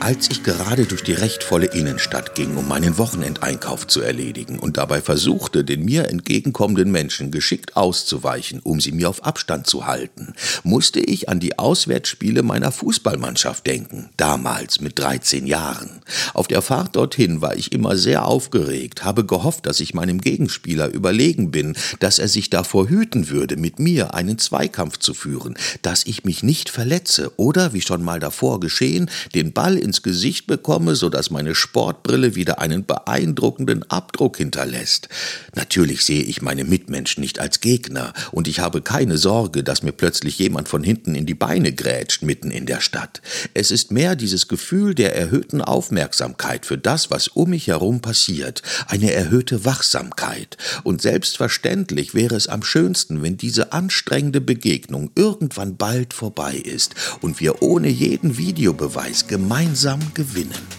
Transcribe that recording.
Als ich gerade durch die recht volle Innenstadt ging, um meinen Wochenendeinkauf zu erledigen und dabei versuchte, den mir entgegenkommenden Menschen geschickt auszuweichen, um sie mir auf Abstand zu halten, musste ich an die Auswärtsspiele meiner Fußballmannschaft denken, damals mit 13 Jahren. Auf der Fahrt dorthin war ich immer sehr aufgeregt, habe gehofft, dass ich meinem Gegenspieler überlegen bin, dass er sich davor hüten würde, mit mir einen Zweikampf zu führen, dass ich mich nicht verletze oder, wie schon mal davor geschehen, den Ball ins Gesicht bekomme, so dass meine Sportbrille wieder einen beeindruckenden Abdruck hinterlässt. Natürlich sehe ich meine Mitmenschen nicht als Gegner und ich habe keine Sorge, dass mir plötzlich jemand von hinten in die Beine grätscht mitten in der Stadt. Es ist mehr dieses Gefühl der erhöhten Aufmerksamkeit für das, was um mich herum passiert, eine erhöhte Wachsamkeit. Und selbstverständlich wäre es am schönsten, wenn diese anstrengende Begegnung irgendwann bald vorbei ist und wir ohne jeden Videobeweis gemeinsam gewinnen.